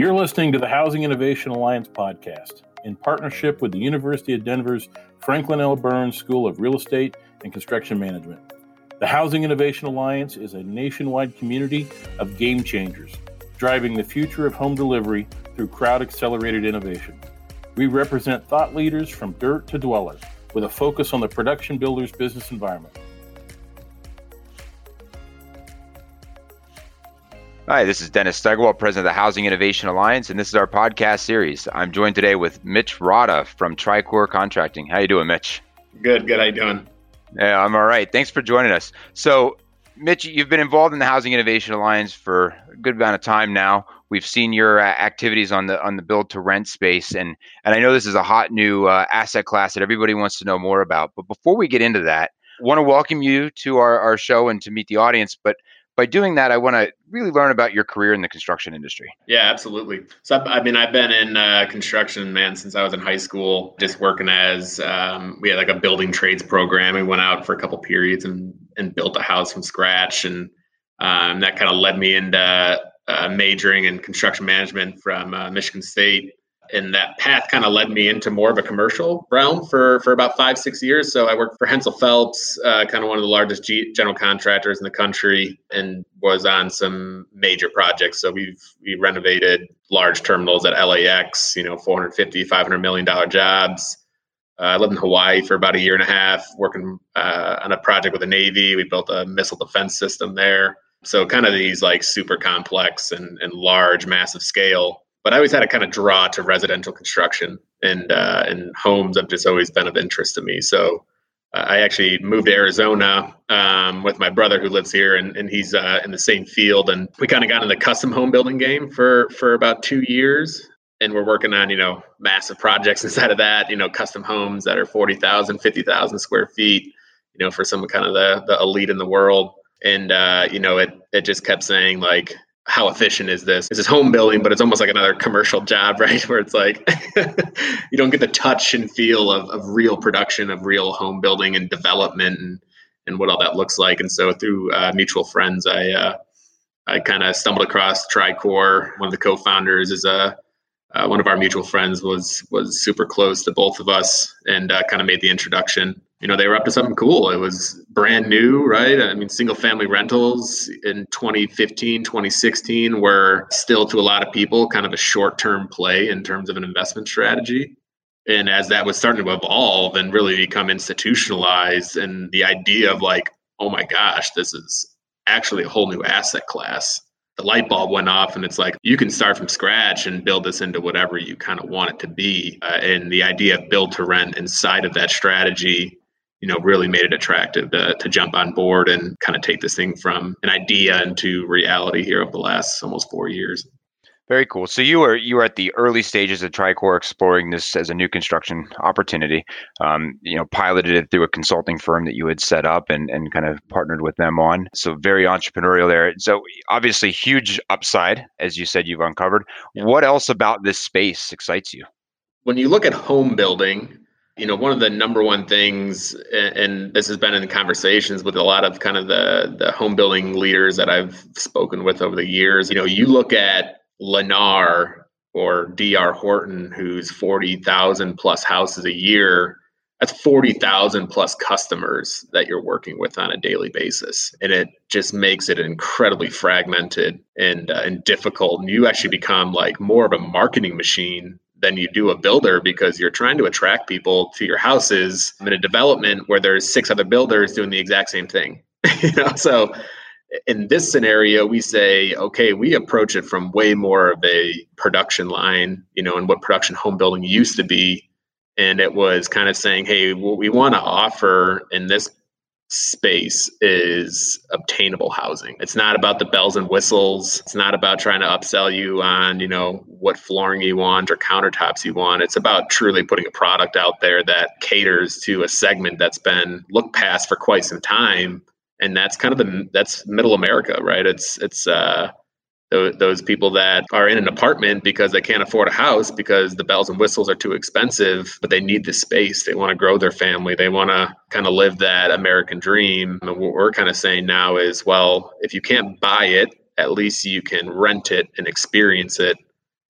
You're listening to the Housing Innovation Alliance podcast in partnership with the University of Denver's Franklin L. Burns School of Real Estate and Construction Management. The Housing Innovation Alliance is a nationwide community of game changers, driving the future of home delivery through crowd accelerated innovation. We represent thought leaders from dirt to dweller with a focus on the production builder's business environment. Hi, this is Dennis Steigerwalt, President of the Housing Innovation Alliance, and this is our podcast series. I'm joined today with Mitch Rada from Tricor Contracting. How you doing, Mitch? Good, good. How you doing? Yeah, I'm all right. Thanks for joining us. So, Mitch, you've been involved in the Housing Innovation Alliance for a good amount of time now. We've seen your uh, activities on the on the build to rent space, and and I know this is a hot new uh, asset class that everybody wants to know more about. But before we get into that, want to welcome you to our, our show and to meet the audience. But by doing that, I want to really learn about your career in the construction industry. Yeah, absolutely. So, I mean, I've been in uh, construction, man, since I was in high school, just working as um, we had like a building trades program. We went out for a couple periods and, and built a house from scratch. And um, that kind of led me into uh, majoring in construction management from uh, Michigan State and that path kind of led me into more of a commercial realm for for about five six years so i worked for hensel phelps uh, kind of one of the largest G- general contractors in the country and was on some major projects so we've we renovated large terminals at lax you know 450 500 million dollar jobs uh, I lived in Hawaii for about a year and a half, working uh, on a project with the Navy. We built a missile defense system there. So, kind of these like super complex and, and large, massive scale but I always had a kind of draw to residential construction and uh, and homes have just always been of interest to me. So uh, I actually moved to Arizona um, with my brother who lives here, and, and he's uh, in the same field. And we kind of got in the custom home building game for for about two years. And we're working on, you know, massive projects inside of that, you know, custom homes that are 40,000, 50,000 square feet, you know, for some kind of the, the elite in the world. And, uh, you know, it, it just kept saying like, how efficient is this? This is home building, but it's almost like another commercial job, right? Where it's like you don't get the touch and feel of, of real production, of real home building and development and, and what all that looks like. And so through uh, mutual friends, I, uh, I kind of stumbled across Tricor. One of the co-founders is a, uh, one of our mutual friends was, was super close to both of us and uh, kind of made the introduction you know, they were up to something cool. It was brand new, right? I mean, single family rentals in 2015, 2016 were still to a lot of people kind of a short term play in terms of an investment strategy. And as that was starting to evolve and really become institutionalized, and the idea of like, oh my gosh, this is actually a whole new asset class. The light bulb went off, and it's like you can start from scratch and build this into whatever you kind of want it to be. Uh, and the idea of build to rent inside of that strategy you know, really made it attractive to, to jump on board and kind of take this thing from an idea into reality here over the last almost four years. Very cool. So you were you were at the early stages of Tricor exploring this as a new construction opportunity. Um, you know, piloted it through a consulting firm that you had set up and and kind of partnered with them on. So very entrepreneurial there. So obviously huge upside, as you said, you've uncovered. Yeah. What else about this space excites you? When you look at home building, you know one of the number one things and this has been in conversations with a lot of kind of the the home building leaders that I've spoken with over the years you know you look at Lennar or DR Horton who's 40,000 plus houses a year that's 40,000 plus customers that you're working with on a daily basis. And it just makes it incredibly fragmented and uh, and difficult. And you actually become like more of a marketing machine than you do a builder because you're trying to attract people to your houses in a development where there's six other builders doing the exact same thing. you know, so in this scenario, we say, okay, we approach it from way more of a production line, you know, and what production home building used to be. And it was kind of saying, hey, what we want to offer in this space is obtainable housing. It's not about the bells and whistles. It's not about trying to upsell you on, you know, what flooring you want or countertops you want. It's about truly putting a product out there that caters to a segment that's been looked past for quite some time. And that's kind of the that's middle America, right? It's it's uh those people that are in an apartment because they can't afford a house because the bells and whistles are too expensive, but they need the space. They want to grow their family. They want to kind of live that American dream. And what we're kind of saying now is, well, if you can't buy it, at least you can rent it and experience it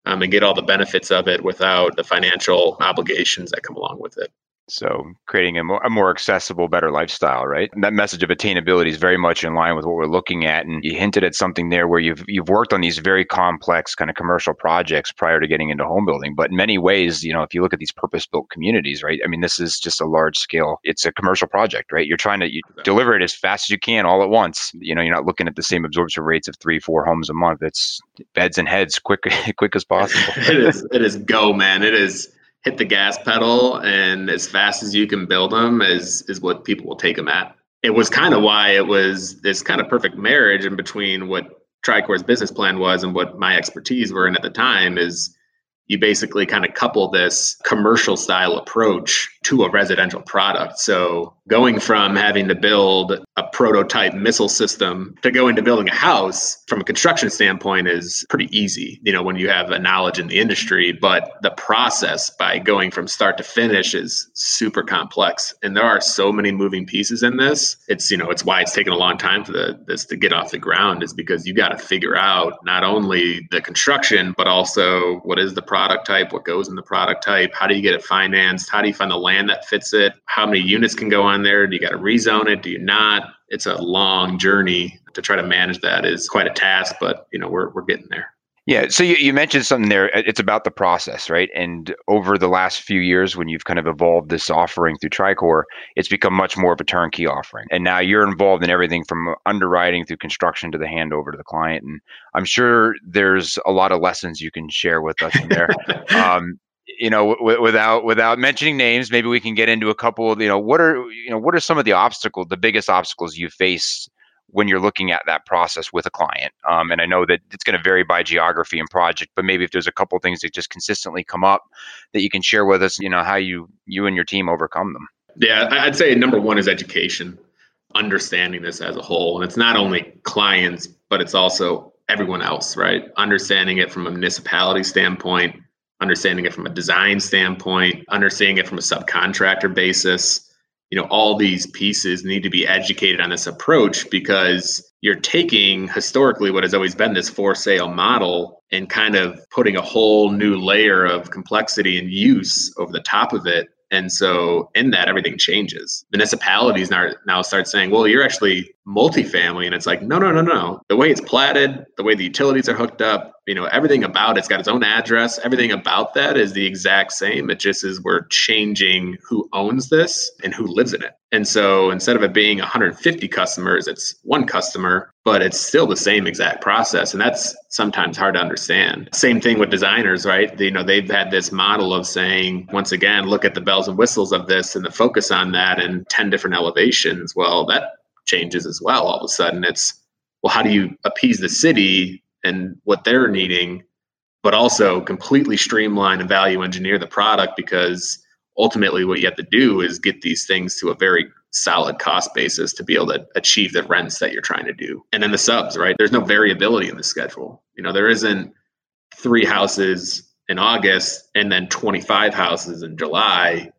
um, and get all the benefits of it without the financial obligations that come along with it. So creating a more, a more accessible, better lifestyle, right? And that message of attainability is very much in line with what we're looking at. And you hinted at something there where you've you've worked on these very complex kind of commercial projects prior to getting into home building. But in many ways, you know, if you look at these purpose-built communities, right? I mean, this is just a large scale. It's a commercial project, right? You're trying to you deliver it as fast as you can all at once. You know, you're not looking at the same absorption rates of three, four homes a month. It's beds and heads quick quick as possible. it is it is go, man. It is hit the gas pedal and as fast as you can build them is is what people will take them at. It was kind of why it was this kind of perfect marriage in between what Tricor's business plan was and what my expertise were in at the time is you basically kind of couple this commercial style approach to a residential product. So going from having to build a prototype missile system to go into building a house from a construction standpoint is pretty easy, you know, when you have a knowledge in the industry. But the process by going from start to finish is super complex. And there are so many moving pieces in this. It's, you know, it's why it's taken a long time for the this to get off the ground is because you got to figure out not only the construction, but also what is the product type, what goes in the product type, how do you get it financed, how do you find the land that fits it, how many units can go on there, do you got to rezone it, do you not? It's a long journey to try to manage that is quite a task, but you know, we're we're getting there. Yeah. So you, you mentioned something there. It's about the process, right? And over the last few years, when you've kind of evolved this offering through Tricor, it's become much more of a turnkey offering. And now you're involved in everything from underwriting through construction to the handover to the client. And I'm sure there's a lot of lessons you can share with us there. um, you know, w- without without mentioning names, maybe we can get into a couple of, you know, what are you know, what are some of the obstacles, the biggest obstacles you face when you're looking at that process with a client. Um, and I know that it's going to vary by geography and project, but maybe if there's a couple things that just consistently come up that you can share with us, you know, how you you and your team overcome them. Yeah, I'd say number one is education, understanding this as a whole, and it's not only clients, but it's also everyone else, right? Understanding it from a municipality standpoint, understanding it from a design standpoint, understanding it from a subcontractor basis you know all these pieces need to be educated on this approach because you're taking historically what has always been this for sale model and kind of putting a whole new layer of complexity and use over the top of it and so in that, everything changes. Municipalities now, now start saying, well, you're actually multifamily. And it's like, no, no, no, no. The way it's platted, the way the utilities are hooked up, you know, everything about it's got its own address. Everything about that is the exact same. It just is we're changing who owns this and who lives in it. And so instead of it being 150 customers, it's one customer, but it's still the same exact process. And that's sometimes hard to understand. Same thing with designers, right? You know, they've had this model of saying, once again, look at the bells and whistles of this and the focus on that and 10 different elevations. Well, that changes as well. All of a sudden, it's, well, how do you appease the city and what they're needing, but also completely streamline and value engineer the product because ultimately what you have to do is get these things to a very solid cost basis to be able to achieve the rents that you're trying to do. And then the subs, right? There's no variability in the schedule. You know, there isn't three houses in August and then 25 houses in July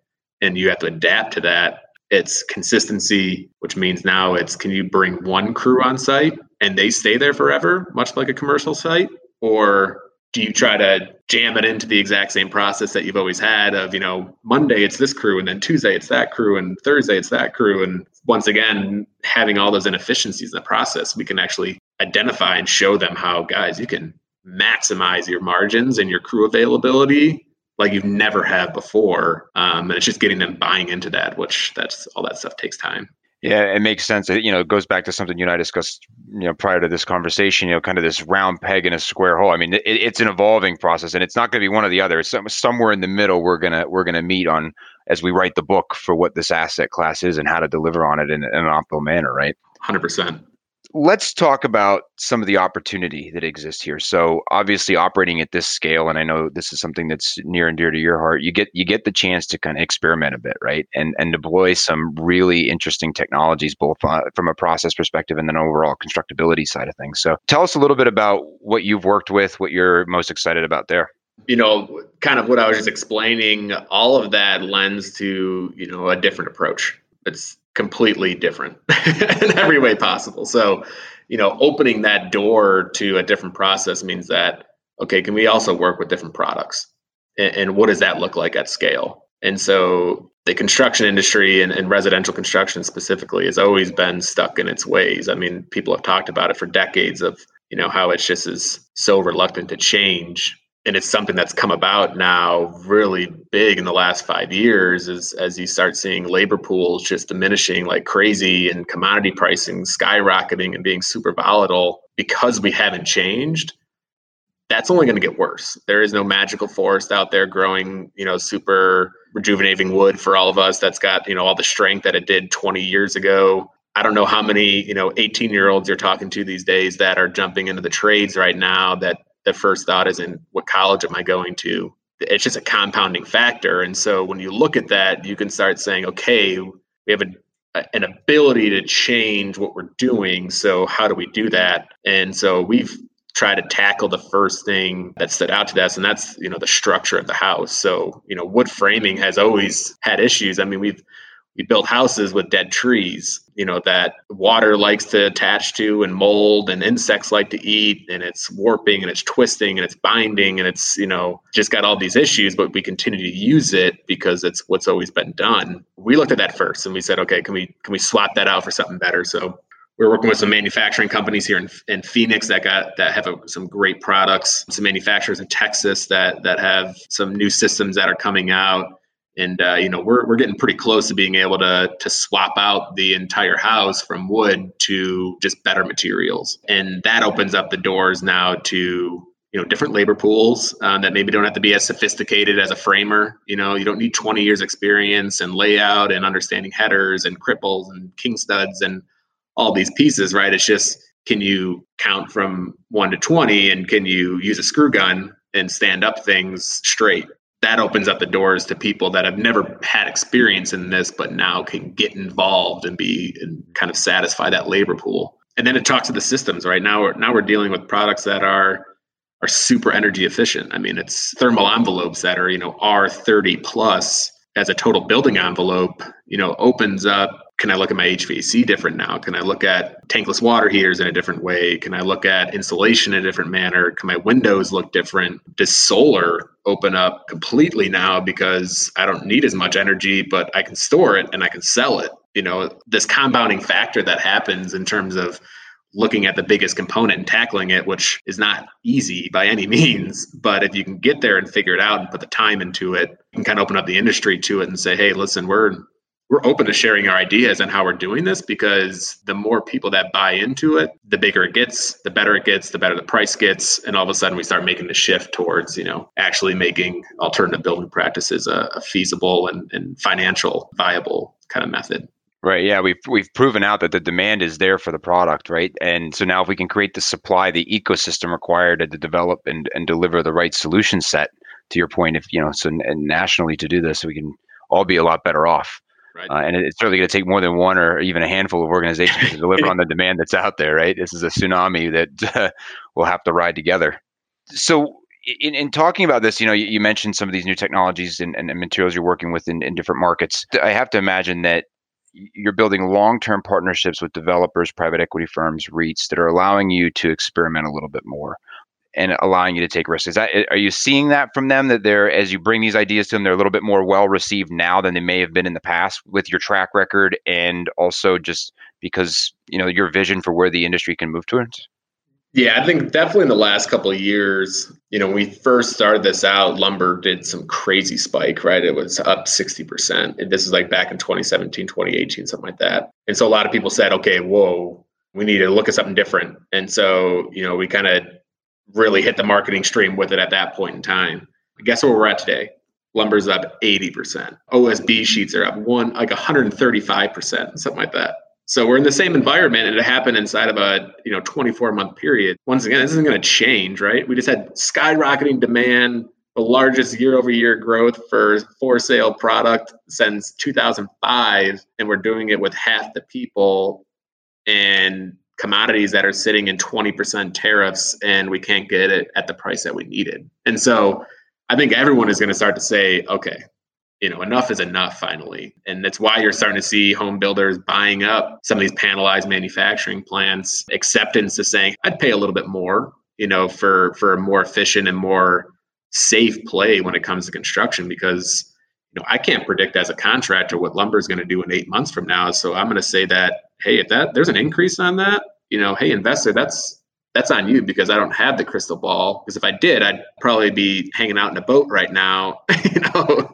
and you have to adapt to that. It's consistency, which means now it's can you bring one crew on site and they stay there forever, much like a commercial site? Or do you try to jam it into the exact same process that you've always had of you know monday it's this crew and then tuesday it's that crew and thursday it's that crew and once again having all those inefficiencies in the process we can actually identify and show them how guys you can maximize your margins and your crew availability like you've never had before um, and it's just getting them buying into that which that's all that stuff takes time yeah, it makes sense. You know, it goes back to something you and I discussed, you know, prior to this conversation. You know, kind of this round peg in a square hole. I mean, it, it's an evolving process, and it's not going to be one or the other. It's somewhere in the middle. We're gonna we're gonna meet on as we write the book for what this asset class is and how to deliver on it in, in an optimal manner. Right. Hundred percent let's talk about some of the opportunity that exists here. So obviously operating at this scale, and I know this is something that's near and dear to your heart, you get you get the chance to kind of experiment a bit, right? And and deploy some really interesting technologies, both uh, from a process perspective and then overall constructability side of things. So tell us a little bit about what you've worked with, what you're most excited about there you know, kind of what I was just explaining, all of that lends to, you know, a different approach. It's completely different in every way possible. So, you know, opening that door to a different process means that okay, can we also work with different products? And, and what does that look like at scale? And so the construction industry and, and, residential construction specifically has always been stuck in its ways. I mean, people have talked about it for decades of, you know, how it's just is so reluctant to change. And it's something that's come about now really big in the last five years as, as you start seeing labor pools just diminishing like crazy and commodity pricing skyrocketing and being super volatile because we haven't changed that's only going to get worse. There is no magical forest out there growing, you know, super rejuvenating wood for all of us that's got, you know, all the strength that it did 20 years ago. I don't know how many, you know, 18 year olds you're talking to these days that are jumping into the trades right now that the first thought is in what college am I going to? It's just a compounding factor. And so when you look at that, you can start saying, okay, we have a, an ability to change what we're doing. So how do we do that? And so we've tried to tackle the first thing that stood out to us and that's you know the structure of the house so you know wood framing has always had issues i mean we've we build houses with dead trees you know that water likes to attach to and mold and insects like to eat and it's warping and it's twisting and it's binding and it's you know just got all these issues but we continue to use it because it's what's always been done. We looked at that first and we said okay can we can we swap that out for something better? So we're working with some manufacturing companies here in, in Phoenix that got that have a, some great products. Some manufacturers in Texas that that have some new systems that are coming out, and uh, you know we're we're getting pretty close to being able to to swap out the entire house from wood to just better materials, and that opens up the doors now to you know different labor pools um, that maybe don't have to be as sophisticated as a framer you know you don't need 20 years experience and layout and understanding headers and cripples and king studs and all these pieces, right? It's just can you count from one to 20 and can you use a screw gun and stand up things straight? That opens up the doors to people that have never had experience in this, but now can get involved and be and kind of satisfy that labor pool. And then it talks to the systems, right? Now we're now we're dealing with products that are are super energy efficient. I mean, it's thermal envelopes that are, you know, R30 plus as a total building envelope, you know, opens up can I look at my HVAC different now? Can I look at tankless water heaters in a different way? Can I look at insulation in a different manner? Can my windows look different? Does solar open up completely now because I don't need as much energy, but I can store it and I can sell it? You know, this compounding factor that happens in terms of looking at the biggest component and tackling it, which is not easy by any means. But if you can get there and figure it out and put the time into it, you can kind of open up the industry to it and say, hey, listen, we're we're open to sharing our ideas and how we're doing this because the more people that buy into it, the bigger it gets, the better it gets, the better the price gets, and all of a sudden we start making the shift towards you know actually making alternative building practices a, a feasible and, and financial viable kind of method. Right. Yeah, we've we've proven out that the demand is there for the product, right? And so now if we can create the supply, the ecosystem required to develop and, and deliver the right solution set, to your point, if you know, so and nationally to do this, we can all be a lot better off. Right. Uh, and it's certainly going to take more than one or even a handful of organizations to deliver on the demand that's out there, right? This is a tsunami that uh, will have to ride together. So, in, in talking about this, you know, you, you mentioned some of these new technologies and, and, and materials you're working with in, in different markets. I have to imagine that you're building long-term partnerships with developers, private equity firms, REITs that are allowing you to experiment a little bit more and allowing you to take risks. Is that eh, are you seeing that from them that they're as you bring these ideas to them, they're a little bit more well received now than they may have been in the past with your track record and also just because you know your vision for where the industry can move towards? Yeah, I think definitely in the last couple of years, you know, when we first started this out, lumber did some crazy spike, right? It was up 60%. And this is like back in 2017, 2018, something like that. And so a lot of people said, okay, whoa, we need to look at something different. And so, you know, we kind of really hit the marketing stream with it at that point in time. Guess where we're at today? Lumber's up 80%. OSB sheets are up one like 135%, something like that. So we're in the same environment and it happened inside of a, you know, 24 month period. Once again, this isn't going to change, right? We just had skyrocketing demand, the largest year over year growth for for sale product since 2005 and we're doing it with half the people and commodities that are sitting in 20% tariffs and we can't get it at the price that we needed. And so I think everyone is going to start to say, okay, you know, enough is enough finally. And that's why you're starting to see home builders buying up some of these panelized manufacturing plants, acceptance to saying, I'd pay a little bit more, you know, for for a more efficient and more safe play when it comes to construction because you know I can't predict as a contractor what lumber is going to do in eight months from now. So I'm going to say that hey, if that there's an increase on that, you know, hey investor, that's that's on you because I don't have the crystal ball. Because if I did, I'd probably be hanging out in a boat right now, you know,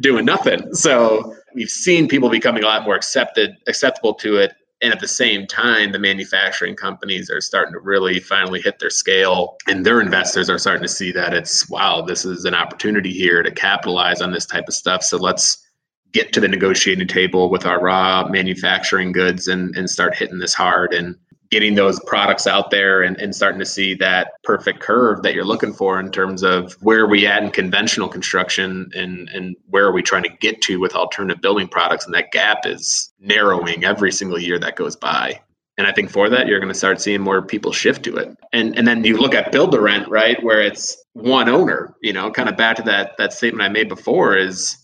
doing nothing. So we've seen people becoming a lot more accepted, acceptable to it. And at the same time, the manufacturing companies are starting to really finally hit their scale, and their investors are starting to see that it's wow, this is an opportunity here to capitalize on this type of stuff. So let's get to the negotiating table with our raw manufacturing goods and, and start hitting this hard. And getting those products out there and, and starting to see that perfect curve that you're looking for in terms of where are we at in conventional construction and, and where are we trying to get to with alternative building products. And that gap is narrowing every single year that goes by. And I think for that, you're going to start seeing more people shift to it. And and then you look at build to rent, right, where it's one owner, you know, kind of back to that that statement I made before is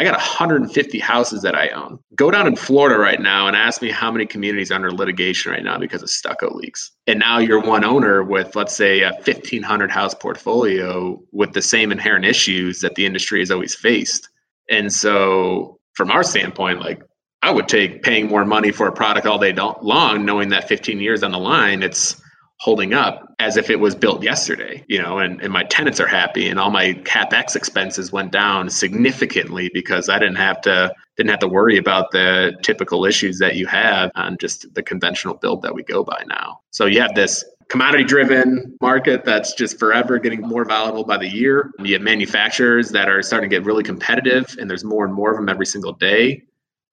I got 150 houses that I own. Go down in Florida right now and ask me how many communities are under litigation right now because of stucco leaks. And now you're one owner with, let's say, a 1,500 house portfolio with the same inherent issues that the industry has always faced. And so, from our standpoint, like I would take paying more money for a product all day long, knowing that 15 years on the line, it's holding up as if it was built yesterday, you know, and, and my tenants are happy and all my capex expenses went down significantly because I didn't have to didn't have to worry about the typical issues that you have on just the conventional build that we go by now. So you have this commodity driven market that's just forever getting more volatile by the year. You have manufacturers that are starting to get really competitive and there's more and more of them every single day.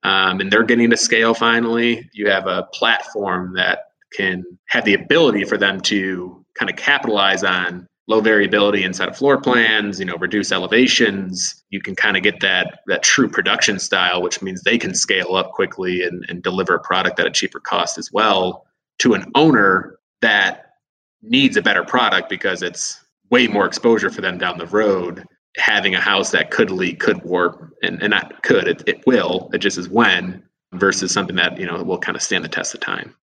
Um, and they're getting to scale finally. You have a platform that can have the ability for them to kind of capitalize on low variability inside of floor plans, you know, reduce elevations. You can kind of get that that true production style, which means they can scale up quickly and, and deliver a product at a cheaper cost as well to an owner that needs a better product because it's way more exposure for them down the road having a house that could leak could warp and, and not could it, it will it just is when versus something that you know will kind of stand the test of time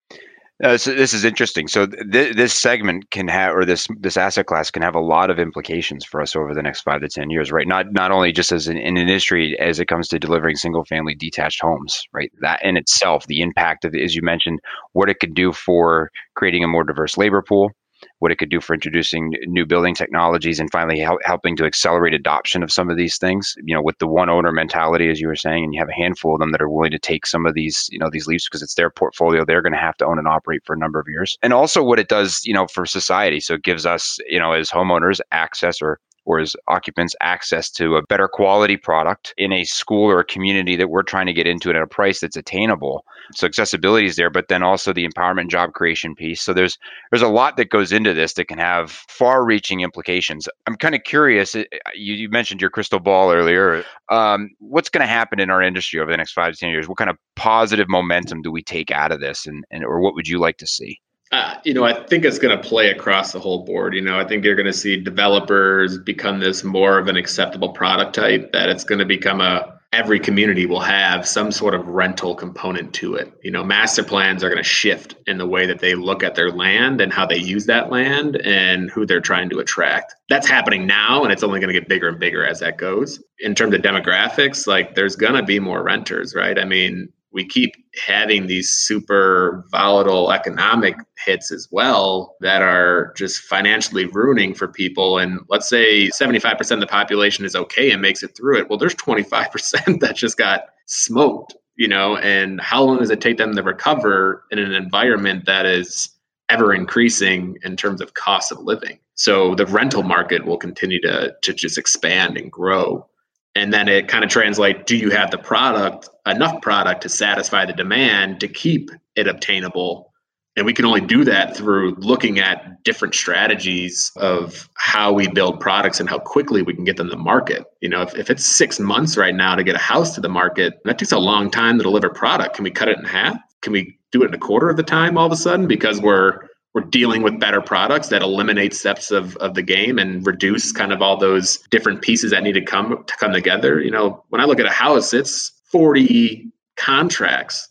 uh, so this is interesting. So th- this segment can have, or this this asset class can have a lot of implications for us over the next five to ten years, right? Not not only just as an, an industry as it comes to delivering single family detached homes, right? That in itself, the impact of, as you mentioned, what it could do for creating a more diverse labor pool, what it could do for introducing new building technologies and finally hel- helping to accelerate adoption of some of these things you know with the one owner mentality as you were saying and you have a handful of them that are willing to take some of these you know these leaps because it's their portfolio they're going to have to own and operate for a number of years. And also what it does you know for society. So it gives us you know as homeowners access or or as occupants access to a better quality product in a school or a community that we're trying to get into at a price that's attainable. So accessibility is there, but then also the empowerment job creation piece. So there's there's a lot that goes into this that can have far-reaching implications. I'm kind of curious. You, you, mentioned your crystal ball earlier. Um, what's going to happen in our industry over the next five to ten years? What kind of positive momentum do we take out of this, and, and or what would you like to see? Uh, you know, I think it's going to play across the whole board. You know, I think you're going to see developers become this more of an acceptable product type. That it's going to become a every community will have some sort of rental component to it. You know, master plans are going to shift in the way that they look at their land and how they use that land and who they're trying to attract. That's happening now, and it's only going to get bigger and bigger as that goes. In terms of demographics, like there's going to be more renters, right? I mean, we keep having these super volatile economic hits as well that are just financially ruining for people. And let's say 75% of the population is okay and makes it through it. Well, there's 25% that just got smoked, you know, and how long does it take them to recover in an environment that is ever increasing in terms of cost of living? So the rental market will continue to, to just expand and grow and then it kind of translates do you have the product enough product to satisfy the demand to keep it obtainable and we can only do that through looking at different strategies of how we build products and how quickly we can get them to market. You know, if, if it's six months right now to get a house to the market, that takes a long time to deliver product. Can we cut it in half? Can we do it in a quarter of the time all of a sudden because we're we're dealing with better products that eliminate steps of, of the game and reduce kind of all those different pieces that need to come to come together. You know, when I look at a house, it's 40 contracts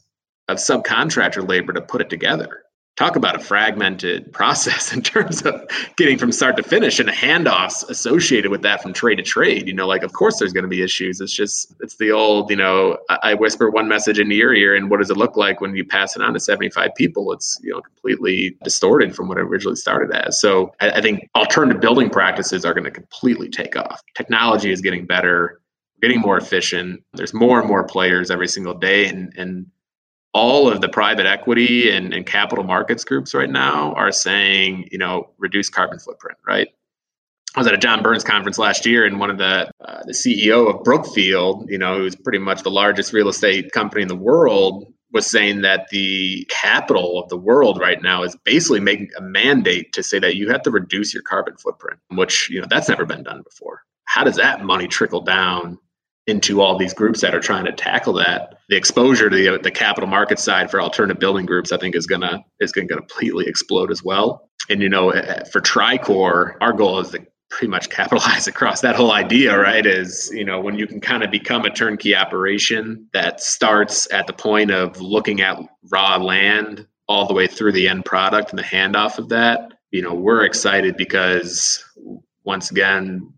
of subcontractor labor to put it together. Talk about a fragmented process in terms of getting from start to finish and the handoffs associated with that from trade to trade. You know like of course there's going to be issues. It's just it's the old you know i whisper one message into your ear and what does it look like when you pass it on to 75 people? It's you know completely distorted from what it originally started as. So i, I think alternative building practices are going to completely take off. Technology is getting better getting more efficient. There's more and more players every single day and and all of the private equity and, and capital markets groups right now are saying, you know, reduce carbon footprint, right? I was at a John Burns conference last year, and one of the uh, the CEO of Brookfield, you know, who's pretty much the largest real estate company in the world, was saying that the capital of the world right now is basically making a mandate to say that you have to reduce your carbon footprint, which you know that's never been done before. How does that money trickle down into all these groups that are trying to tackle that. The exposure to the, the capital market side for alternative building groups, I think, is gonna is gonna completely explode as well. And you know, eh, for Tricor, our goal is to pretty much capitalize across that whole idea, right? Is you know when you can kind of become a turnkey operation that starts at the point of looking at raw land all the way through the end product and the handoff of that. You know, we're excited because once again,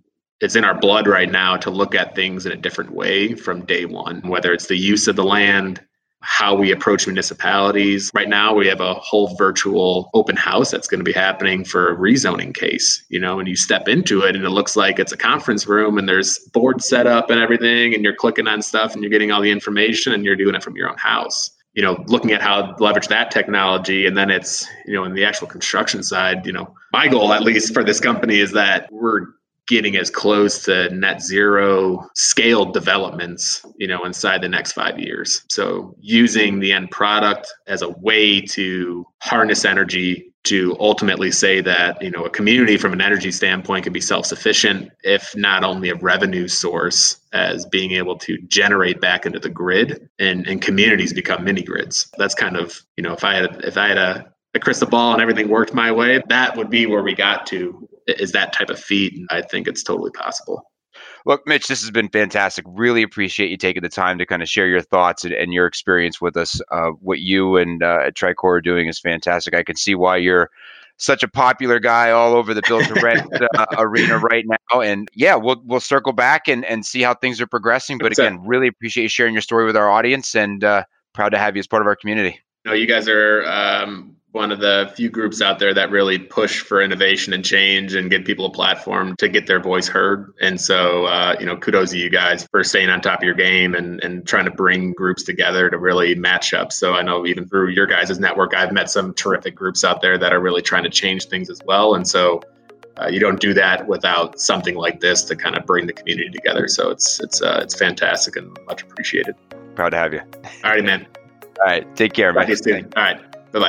it's in our blood right now to look at things in a different way from day one, whether it's the use of the land, how we approach municipalities. Right now, we have a whole virtual open house that's going to be happening for a rezoning case, you know, and you step into it and it looks like it's a conference room and there's boards set up and everything, and you're clicking on stuff and you're getting all the information and you're doing it from your own house. You know, looking at how to leverage that technology, and then it's, you know, in the actual construction side, you know, my goal, at least for this company, is that we're getting as close to net zero scaled developments you know inside the next five years. So using the end product as a way to harness energy to ultimately say that you know a community from an energy standpoint can be self-sufficient if not only a revenue source as being able to generate back into the grid and, and communities become mini grids that's kind of you know if i had if i had a, a crystal ball and everything worked my way that would be where we got to is that type of feat. I think it's totally possible. Look, Mitch, this has been fantastic. Really appreciate you taking the time to kind of share your thoughts and, and your experience with us. Uh, what you and uh, Tricor are doing is fantastic. I can see why you're such a popular guy all over the build to rent uh, arena right now. And yeah, we'll we'll circle back and, and see how things are progressing. But again, really appreciate you sharing your story with our audience and uh, proud to have you as part of our community. No, you guys are um, one of the few groups out there that really push for innovation and change and give people a platform to get their voice heard. And so, uh, you know, kudos to you guys for staying on top of your game and, and trying to bring groups together to really match up. So I know even through your guys' network, I've met some terrific groups out there that are really trying to change things as well. And so uh, you don't do that without something like this to kind of bring the community together. So it's it's uh, it's fantastic and much appreciated. Proud to have you. All righty, man. All right, take care, man. All right, bye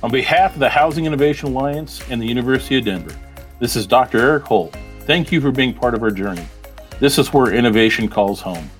On behalf of the Housing Innovation Alliance and the University of Denver, this is Dr. Eric Holt. Thank you for being part of our journey. This is where innovation calls home.